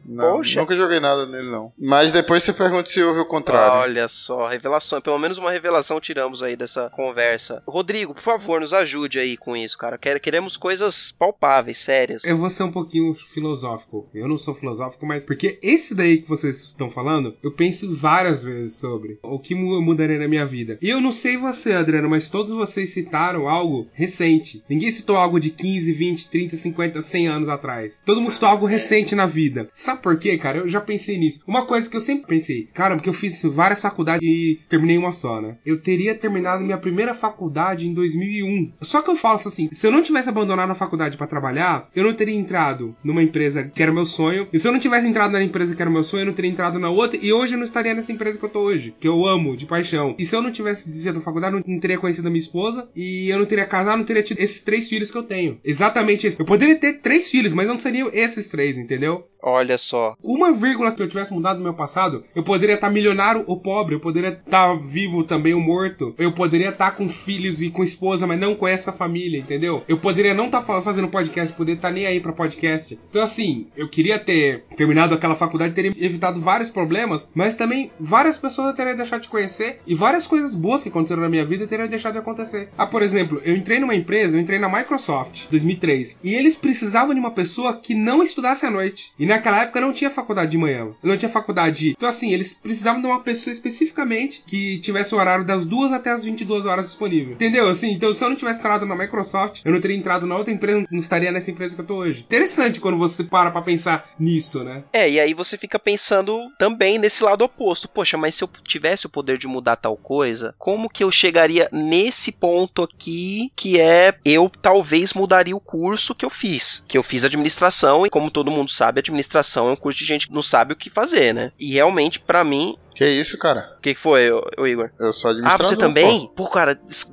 Não, Poxa. nunca joguei nada nele, não. Mas depois você pergunta se houve o contrário. Olha só, revelação. Pelo menos uma revelação tiramos aí dessa conversa. Rodrigo, por favor, nos ajude aí com isso, cara. Quer- Queremos coisas palpáveis, sérias. Eu vou ser um pouquinho filosófico. Eu não sou filosófico, mas. Porque esse daí que vocês estão falando, eu penso várias vezes sobre o que mu- mudaria na minha vida. E eu não sei você, Adriano, mas todos vocês citaram algo recente. Ninguém citou algo de 15, 20, 30, 50, 100 anos atrás. Todo mundo citou algo recente na vida. Sabe por quê, cara? Eu já pensei nisso. Uma coisa que eu sempre pensei, cara, porque eu fiz várias faculdades e terminei uma só, né? Eu teria terminado minha primeira faculdade em 2001. Só que eu falo assim, se eu não tivesse abandonado a faculdade pra trabalhar, eu não teria entrado numa empresa que era meu sonho. E se eu não tivesse entrado na empresa que era meu sonho, eu não teria entrado na outra. E hoje eu não estaria nessa empresa que eu tô hoje, que eu amo de paixão. E se eu não tivesse desistido da faculdade, eu não teria conhecido a minha esposa e eu não teria casado, não teria tido esses três filhos que eu tenho. Exatamente isso. Eu poderia ter três filhos, mas não seriam esses três, entendeu? Olha só. Uma vírgula que eu tivesse mudado meu passado, eu poderia estar milionário ou pobre, eu poderia estar vivo também ou morto, eu poderia estar com filhos e com esposa, mas não com essa família, entendeu? Eu poderia não estar fazendo podcast, poderia estar nem aí pra podcast. Então, assim, eu queria ter terminado aquela faculdade, teria evitado vários problemas, mas também várias pessoas eu teria deixado de conhecer e várias coisas boas que aconteceram na minha vida teriam deixado de acontecer. Ah, por exemplo, eu entrei numa empresa, eu entrei na Microsoft, 2003, e eles precisavam de uma pessoa que não estudasse à noite. E naquela época não tinha faculdade de manhã, não tinha faculdade. Então, assim, eles precisavam de uma pessoa especificamente que tivesse o horário das 2 até as 22 horas disponível. Entendeu? Assim, então se eu não tivesse entrado na Microsoft, eu não teria entrado na outra empresa, não estaria nessa empresa que eu tô hoje. Interessante quando você para pra pensar nisso, né? É, e aí você fica pensando também nesse lado oposto. Poxa, mas se eu tivesse o poder de mudar tal coisa, como que eu chegaria nesse ponto aqui que é eu talvez mudaria o curso que eu fiz? Que eu fiz administração e como todo mundo sabe, administração é um curso de gente que não sabe o que fazer, né? E realmente pra mim, Que isso, cara? o que que foi, ô Igor? Eu sou Ah, administrador. você também? Pô, cara, isso-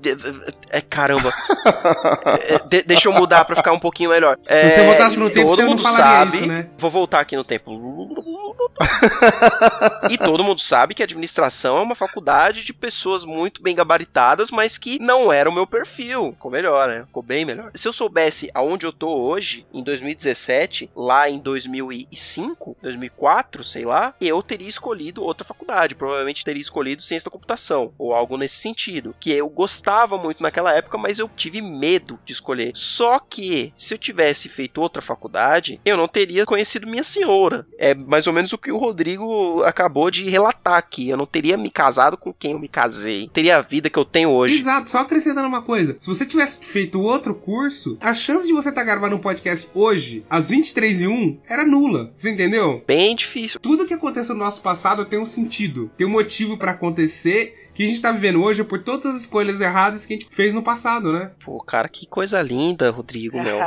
é, caramba. É, de- deixa eu mudar pra ficar um pouquinho melhor. Se você É, voltasse no tempo, todo você não mundo sabe. isso, né? Vou voltar aqui no tempo. e todo mundo sabe que administração é uma faculdade de pessoas muito bem gabaritadas, mas que não era o meu perfil. Ficou melhor, né? Ficou bem melhor. Se eu soubesse aonde eu tô hoje, em 2017, lá em 2005, 2004, sei lá, eu teria escolhido outra faculdade. Provavelmente teria escolhido ciência da computação, ou algo nesse sentido. Que eu gostava muito naquela época, mas eu tive medo de escolher. Só que, se eu tivesse feito outra faculdade, eu não teria conhecido minha senhora. É mais ou menos o que o Rodrigo acabou de relatar aqui. Eu não teria me casado com quem eu me casei. Teria a vida que eu tenho hoje. Exato, só acrescentando uma coisa. Se você tivesse feito outro curso, a chance de você estar gravando um podcast hoje, às 23 e 1, era nula. Você entendeu? Bem difícil. Tudo que aconteceu no nosso passado tem um sentido, tem um motivo pra acontecer que a gente tá vivendo hoje por todas as escolhas erradas que a gente fez no passado, né? Pô, cara, que coisa linda, Rodrigo, meu.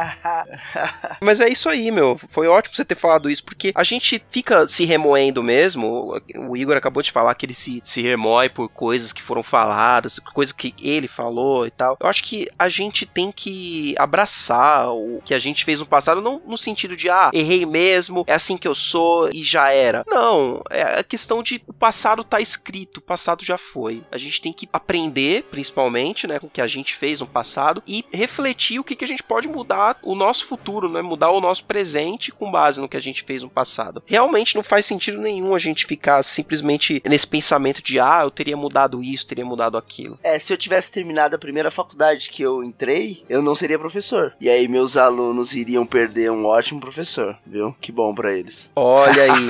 Mas é isso aí, meu. Foi ótimo você ter falado isso, porque a gente fica se remoendo mesmo. O Igor acabou de falar que ele se, se remói por coisas que foram faladas, coisas que ele falou e tal. Eu acho que a gente tem que abraçar o que a gente fez no passado, não no sentido de, ah, errei mesmo, é assim que eu sou e já era. Não, é a questão de o passado tá escrito, o passado já foi. A gente tem que aprender, principalmente, né, com o que a gente fez no passado e refletir o que, que a gente pode mudar o nosso futuro, né, mudar o nosso presente com base no que a gente fez no passado. Realmente não faz sentido nenhum a gente ficar simplesmente nesse pensamento de, ah, eu teria mudado isso, teria mudado aquilo. É, se eu tivesse terminado a primeira faculdade que eu entrei, eu não seria professor. E aí meus alunos iriam perder um ótimo professor, viu? Que bom pra eles. Olha aí.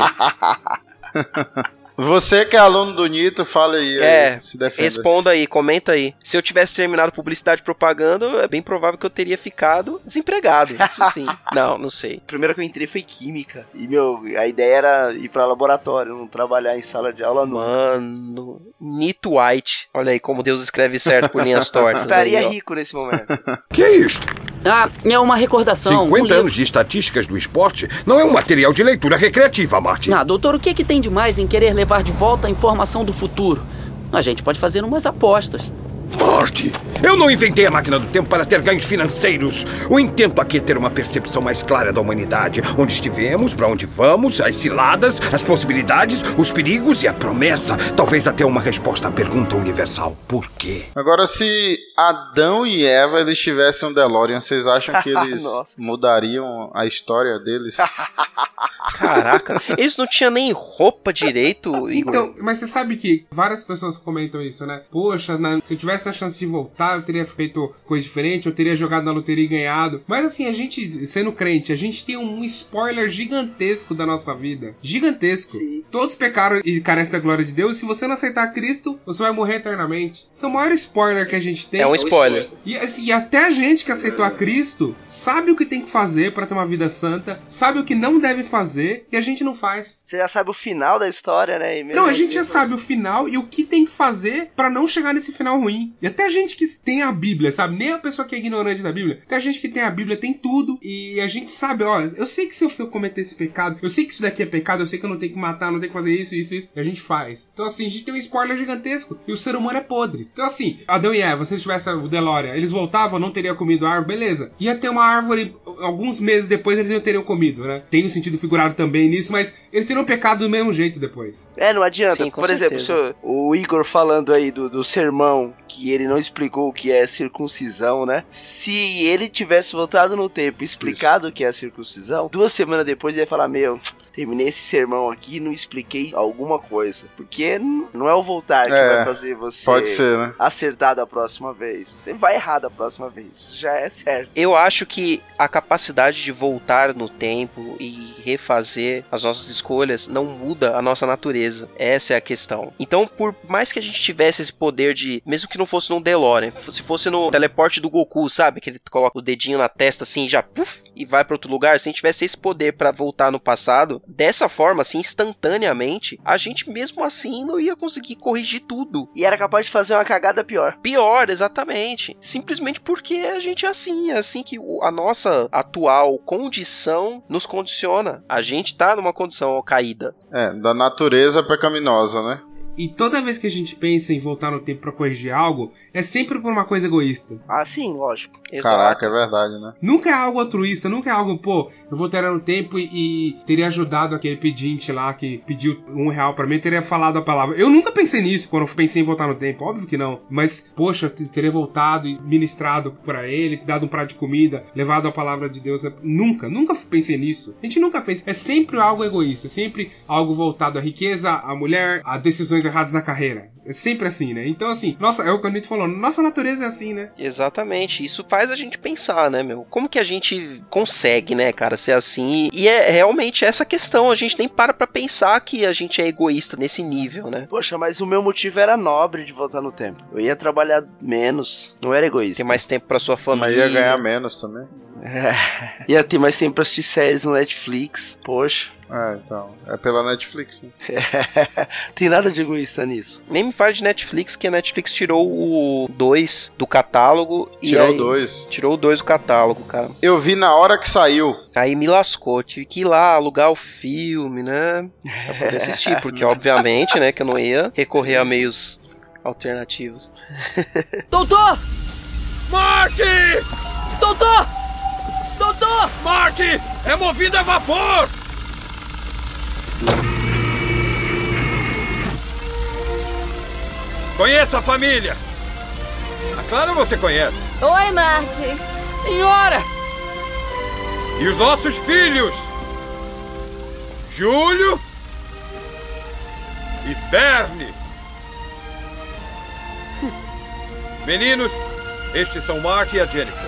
Você que é aluno do Nito, fala aí, É, aí, se defenda. responda aí, comenta aí. Se eu tivesse terminado publicidade e propaganda, é bem provável que eu teria ficado desempregado. Isso sim. não, não sei. A primeira que eu entrei foi química. E, meu, a ideia era ir pra laboratório, não trabalhar em sala de aula, não. Mano, Nito White. Olha aí como Deus escreve certo por linhas tortas. Estaria aí, rico nesse momento. Que é isto? Ah, é uma recordação. um 50 livro. anos de estatísticas do esporte não é um material de leitura recreativa, Martin. Ah, doutor, o que, que tem de mais em querer levar de volta a informação do futuro? A gente pode fazer umas apostas. Marty, eu não inventei a máquina do tempo para ter ganhos financeiros. O intento aqui é ter uma percepção mais clara da humanidade. Onde estivemos, para onde vamos, as ciladas, as possibilidades, os perigos e a promessa. Talvez até uma resposta à pergunta universal. Por quê? Agora, se Adão e Eva eles tivessem um DeLorean, vocês acham que eles mudariam a história deles? Caraca, eles não tinham nem roupa direito, Igor. Então, mas você sabe que várias pessoas comentam isso, né? Poxa, na- se eu tivesse a chance de voltar, eu teria feito coisa diferente, eu teria jogado na loteria e ganhado. Mas assim, a gente, sendo crente, a gente tem um spoiler gigantesco da nossa vida. Gigantesco. Todos pecaram e carecem da glória de Deus. Se você não aceitar Cristo, você vai morrer eternamente. Esse é o maior spoiler que a gente tem. É um spoiler. E, assim, e até a gente que aceitou a Cristo sabe o que tem que fazer pra ter uma vida santa, sabe o que não deve fazer e a gente não faz. Você já sabe o final da história, né? E mesmo Não, a assim, gente já sabe o final e o que tem que fazer pra não chegar nesse final ruim. E até a gente que tem a Bíblia, sabe? Nem a pessoa que é ignorante da Bíblia. Até a gente que tem a Bíblia tem tudo. E a gente sabe, ó, eu sei que se eu cometer esse pecado, eu sei que isso daqui é pecado, eu sei que eu não tenho que matar, não tenho que fazer isso, isso, isso. E a gente faz. Então, assim, a gente tem um spoiler gigantesco. E o ser humano é podre. Então, assim, Adão e Eva, se eles tivessem o DeLorean, eles voltavam, não teriam comido a árvore, beleza. Ia ter uma árvore, alguns meses depois eles não teriam comido, né? Tem um sentido figurado também nisso, mas eles teriam pecado do mesmo jeito depois. É, não adianta. Sim, com Por exemplo, certeza. se o o Igor falando aí do, do sermão, que ele não explicou o que é circuncisão, né? Se ele tivesse voltado no tempo e explicado o que é circuncisão, duas semanas depois ele ia falar: Meu, terminei esse sermão aqui e não expliquei alguma coisa. Porque não é o voltar que É, vai fazer você Pode ser, né? acertar da próxima vez. Você vai errar da próxima vez. Já é certo. Eu acho que a capacidade de voltar no tempo e refazer as nossas escolhas não muda a nossa natureza. Essa é a questão. Então, por mais que a gente tivesse esse poder de, mesmo que não fosse num DeLorean, se fosse no teleporte do Goku, sabe? Que ele coloca o dedinho na testa assim, e já puf, e vai pra outro lugar. Se a gente tivesse esse poder pra voltar no passado, dessa forma, assim, instantaneamente, a gente mesmo assim não ia conseguir corrigir tudo. E era capaz de fazer uma cagada pior. Pior, exatamente. Simplesmente porque a gente é assim, é assim que a nossa atual condição nos condiciona. A gente tá numa condição caída. É, da natureza pecaminosa, né? E toda vez que a gente pensa em voltar no tempo pra corrigir algo, é sempre por uma coisa egoísta. Ah, sim, lógico. Caraca, é verdade, né? Nunca é algo altruísta, nunca é algo, pô, eu voltaria no tempo e, e teria ajudado aquele pedinte lá que pediu um real pra mim, teria falado a palavra. Eu nunca pensei nisso quando eu pensei em voltar no tempo, óbvio que não. Mas, poxa, teria voltado e ministrado pra ele, dado um prato de comida, levado a palavra de Deus. Nunca, nunca pensei nisso. A gente nunca pensa. É sempre algo egoísta, sempre algo voltado à riqueza, à mulher, a decisões errados na carreira. É sempre assim, né? Então, assim, nossa, é o que a gente falou, nossa natureza é assim, né? Exatamente, isso faz a gente pensar, né, meu? Como que a gente consegue, né, cara, ser assim? E é realmente essa questão, a gente nem para pra pensar que a gente é egoísta nesse nível, né? Poxa, mas o meu motivo era nobre de voltar no tempo. Eu ia trabalhar menos, não era egoísta. Ter mais tempo pra sua família. Mas ia ganhar menos também. É, ia ter mais tempo pra assistir séries no Netflix. Poxa. É, então. É pela Netflix, né? Tem nada de egoísta nisso. Nem me fale de Netflix, que a Netflix tirou o 2 do catálogo. e Tirou o 2. Tirou o 2 do catálogo, cara. Eu vi na hora que saiu. Aí me lascou, tive que ir lá alugar o filme, né? Pra poder assistir, porque obviamente, né, que eu não ia recorrer a meios alternativos. Doutor! Marty! Doutor! Doutor! Marty! É movido a vapor! Conheça a família! Ah, claro você conhece. Oi, Marty. Senhora! E os nossos filhos? Júlio e Verne. Meninos, estes são Marty e a Jennifer.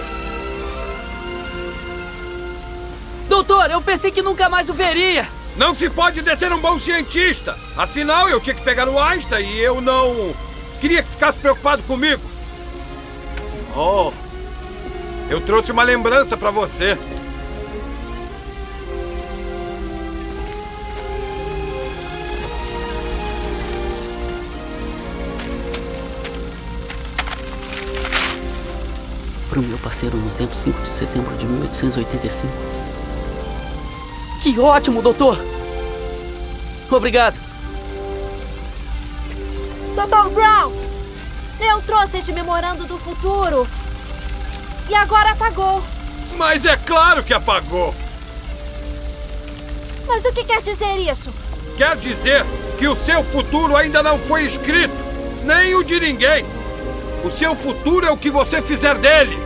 Doutor, eu pensei que nunca mais o veria! Não se pode deter um bom cientista. Afinal, eu tinha que pegar o Einstein e eu não queria que ficasse preocupado comigo. Oh, eu trouxe uma lembrança para você. Pro meu parceiro no tempo 5 de setembro de 1885. Que ótimo, doutor! Obrigado. Dr. Brown, eu trouxe este memorando do futuro. E agora apagou. Mas é claro que apagou. Mas o que quer dizer isso? Quer dizer que o seu futuro ainda não foi escrito, nem o de ninguém. O seu futuro é o que você fizer dele.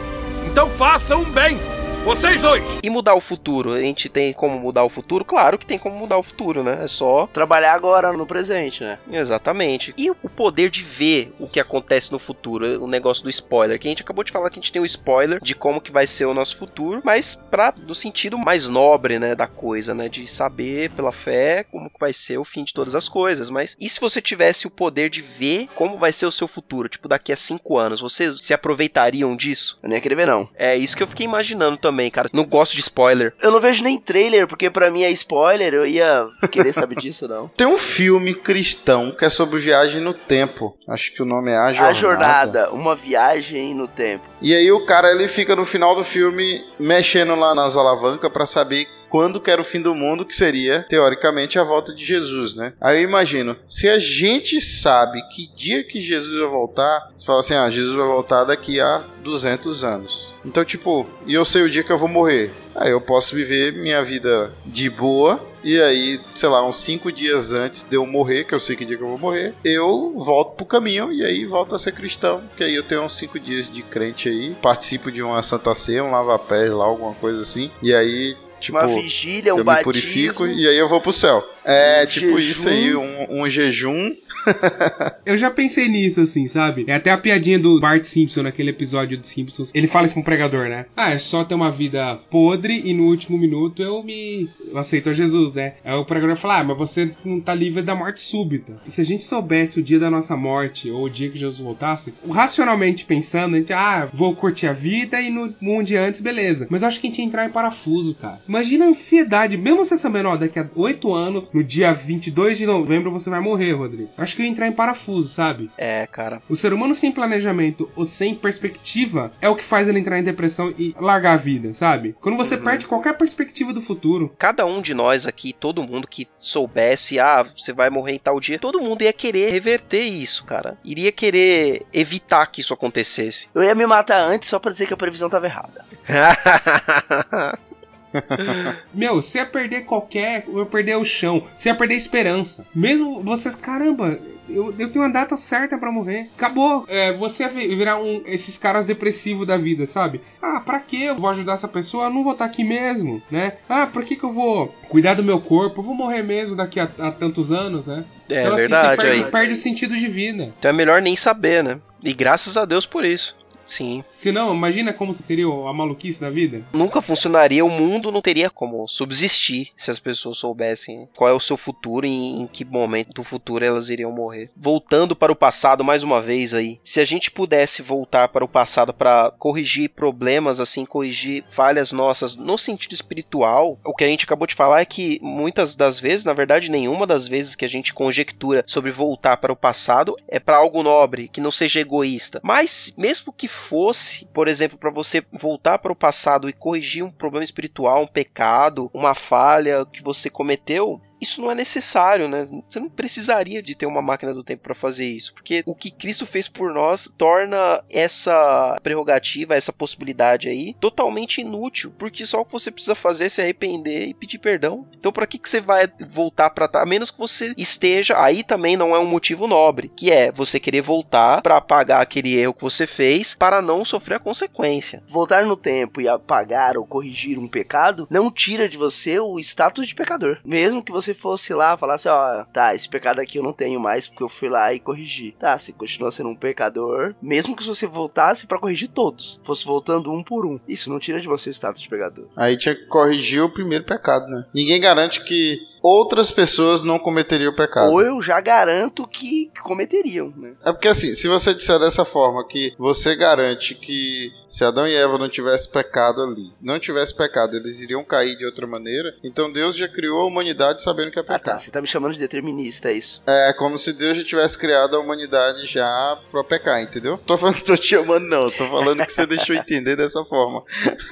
Então faça um bem. Vocês dois. E mudar o futuro? A gente tem como mudar o futuro? Claro que tem como mudar o futuro, né? É só. Trabalhar agora no presente, né? Exatamente. E o poder de ver o que acontece no futuro, o negócio do spoiler, que a gente acabou de falar que a gente tem o spoiler de como que vai ser o nosso futuro, mas para no sentido mais nobre, né, da coisa, né, de saber pela fé como que vai ser o fim de todas as coisas. Mas e se você tivesse o poder de ver como vai ser o seu futuro, tipo daqui a cinco anos, vocês se aproveitariam disso? Eu nem ia querer ver, não. É isso que eu fiquei imaginando também, cara. Não gosto de spoiler. Eu não vejo nem trailer, porque pra mim é spoiler, eu ia querer saber disso, não. Tem um filme cristão que é sobre viagem no tempo. Acho que o nome é A Jornada. A Jornada, uma viagem no tempo. E aí o cara ele fica no final do filme mexendo lá nas alavancas pra saber quando que era o fim do mundo, que seria, teoricamente, a volta de Jesus, né? Aí eu imagino, se a gente sabe que dia que Jesus vai voltar, você fala assim, ah, Jesus vai voltar daqui a 200 anos. Então, tipo, e eu sei o dia que eu vou morrer. Aí eu posso viver minha vida de boa, e aí, sei lá, uns cinco dias antes de eu morrer, que eu sei que dia que eu vou morrer, eu volto pro caminho e aí volto a ser cristão. Que aí eu tenho uns cinco dias de crente aí, participo de uma Santa Ceia, um lava-pés lá, alguma coisa assim. E aí, tipo, Uma vigília, um eu me batismo. purifico e aí eu vou pro céu. É, Um tipo jejum. isso aí, um, um jejum. Eu já pensei nisso, assim, sabe? É até a piadinha do Bart Simpson naquele episódio dos Simpsons. Ele fala isso pra um pregador, né? Ah, é só ter uma vida podre e no último minuto eu me. Eu aceito a Jesus, né? Aí o pregador fala: Ah, mas você não tá livre da morte súbita. E se a gente soubesse o dia da nossa morte ou o dia que Jesus voltasse, racionalmente pensando, a gente, ah, vou curtir a vida e no um dia antes, beleza. Mas eu acho que a gente ia entrar em parafuso, cara. Imagina a ansiedade, mesmo você sabendo, ó, daqui a 8 anos, no dia 22 de novembro, você vai morrer, Rodrigo. Acho que eu ia entrar em parafuso, sabe? É, cara. O ser humano sem planejamento ou sem perspectiva é o que faz ele entrar em depressão e largar a vida, sabe? Quando você perde qualquer perspectiva do futuro. Cada um de nós aqui, todo mundo que soubesse, ah, você vai morrer em tal dia, todo mundo ia querer reverter isso, cara. Iria querer evitar que isso acontecesse. Eu ia me matar antes só pra dizer que a previsão tava errada. Meu, você ia perder qualquer. Eu ia perder o chão. Você ia perder a esperança. Mesmo vocês. Caramba, eu, eu tenho uma data certa pra morrer. Acabou. É, você vi- virar um, esses caras depressivos da vida, sabe? Ah, pra que eu vou ajudar essa pessoa? Eu não vou estar aqui mesmo, né? Ah, por que, que eu vou cuidar do meu corpo? Eu vou morrer mesmo daqui a, a tantos anos, né? É então, verdade, assim, você perde, perde o sentido de vida. Então é melhor nem saber, né? E graças a Deus por isso. Sim. Se não, imagina como seria a maluquice da vida. Nunca funcionaria, o mundo não teria como subsistir se as pessoas soubessem qual é o seu futuro e em que momento do futuro elas iriam morrer. Voltando para o passado mais uma vez aí, se a gente pudesse voltar para o passado para corrigir problemas assim, corrigir falhas nossas no sentido espiritual, o que a gente acabou de falar é que muitas das vezes, na verdade nenhuma das vezes que a gente conjectura sobre voltar para o passado é para algo nobre, que não seja egoísta. Mas mesmo que fosse, por exemplo, para você voltar para o passado e corrigir um problema espiritual, um pecado, uma falha que você cometeu, isso não é necessário, né? Você não precisaria de ter uma máquina do tempo para fazer isso, porque o que Cristo fez por nós torna essa prerrogativa, essa possibilidade aí totalmente inútil, porque só o que você precisa fazer é se arrepender e pedir perdão. Então, para que que você vai voltar para trás? A menos que você esteja, aí também não é um motivo nobre, que é você querer voltar para apagar aquele erro que você fez para não sofrer a consequência. Voltar no tempo e apagar ou corrigir um pecado não tira de você o status de pecador. Mesmo que você fosse lá falasse, ó, tá, esse pecado aqui eu não tenho mais porque eu fui lá e corrigi. Tá, você continua sendo um pecador, mesmo que você voltasse pra corrigir todos, fosse voltando um por um. Isso não tira de você o status de pecador. Aí tinha que corrigir o primeiro pecado, né? Ninguém garante que outras pessoas não cometeriam o pecado. Ou eu já garanto que cometeriam, né? É porque assim, se você disser dessa forma que você garante que se Adão e Eva não tivesse pecado ali, não tivesse pecado, eles iriam cair de outra maneira, então Deus já criou a humanidade sabendo que é Ah tá, você tá me chamando de determinista, é isso? É como se Deus já tivesse criado a humanidade já pra pecar, entendeu? Tô falando que tô te chamando, não. Tô falando que você deixou entender dessa forma.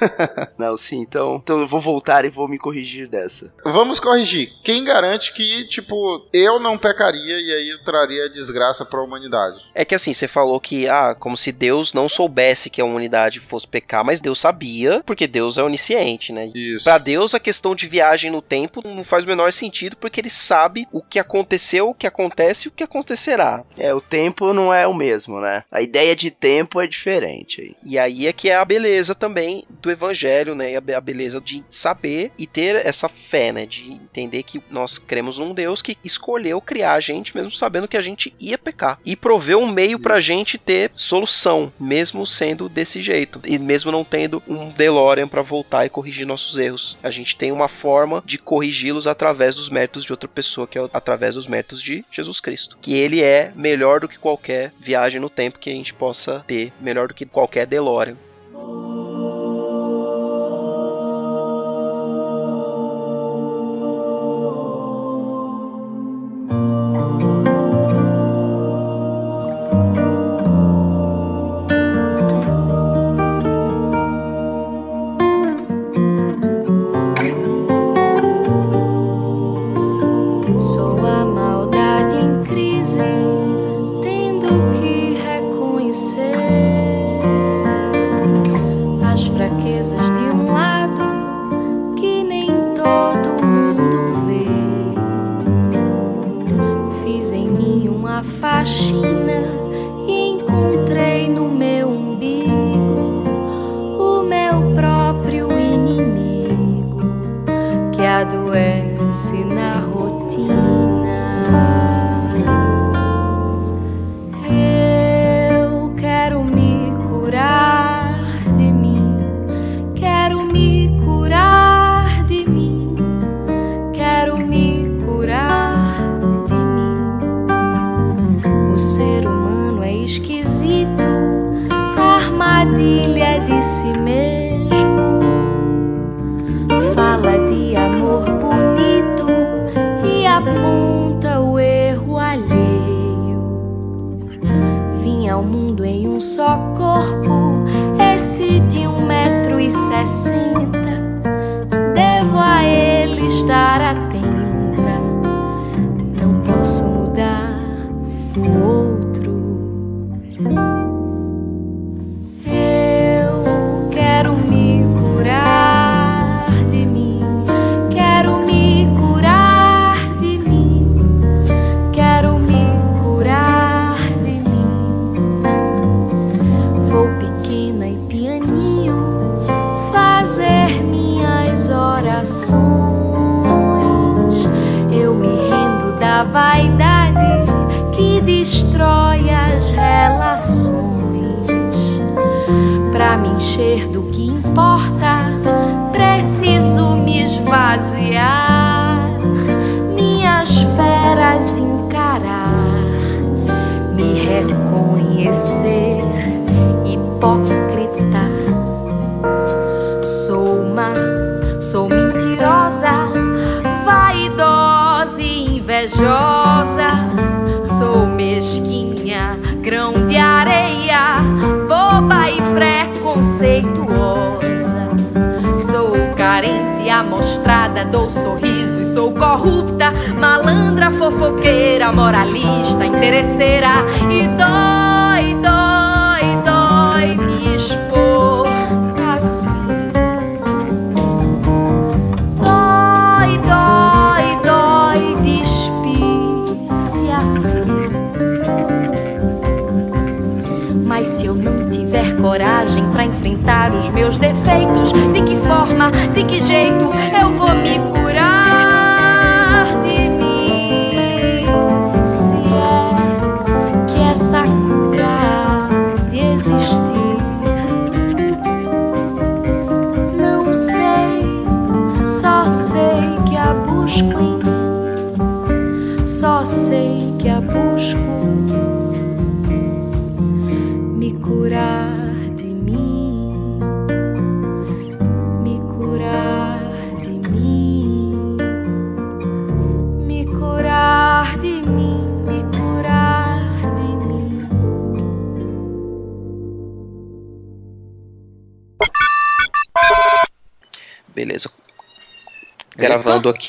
Não, sim, então, então eu vou voltar e vou me corrigir dessa. Vamos corrigir. Quem garante que, tipo, eu não pecaria e aí eu traria desgraça pra humanidade? É que assim, você falou que, ah, como se Deus não soubesse que a humanidade fosse pecar, mas Deus sabia, porque Deus é onisciente, né? Isso. Pra Deus, a questão de viagem no tempo não faz o menor sentido, porque ele sabe o que aconteceu, o que acontece e o que acontecerá. É, o tempo não é o mesmo, né? A ideia de tempo é diferente. E aí é que é a beleza também do evangelho, né? E a be- a beleza de saber e ter essa fé, né? De entender que nós cremos num Deus que escolheu criar a gente, mesmo sabendo que a gente ia pecar. E proveu um meio pra gente ter solução, mesmo sendo desse jeito. E mesmo não tendo um DeLorean pra voltar e corrigir nossos erros. A gente tem uma forma de corrigi-los através dos méritos de outra pessoa, que é através dos méritos de Jesus Cristo. Que ele é melhor do que qualquer viagem no tempo que a gente possa ter, melhor do que qualquer DeLorean.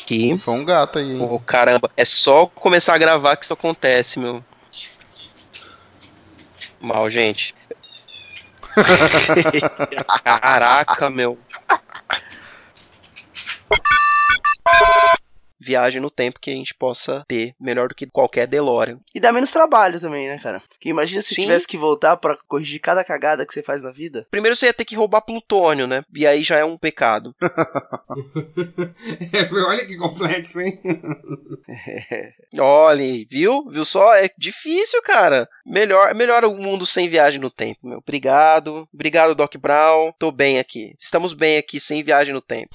Aqui. Foi um gato aí. Ô, caramba, é só começar a gravar que isso acontece, meu. Mal, gente. Caraca, meu. Viagem no tempo que a gente possa ter melhor do que qualquer DeLorean. E dá menos trabalho também, né, cara? Porque imagina se Sim. tivesse que voltar pra corrigir cada cagada que você faz na vida. Primeiro você ia ter que roubar plutônio, né? E aí já é um pecado. Olha que complexo, hein? Olha, viu? Viu só? É difícil, cara. Melhor, melhor o mundo sem viagem no tempo, meu. Obrigado. Obrigado, Doc Brown. Tô bem aqui. Estamos bem aqui sem viagem no tempo.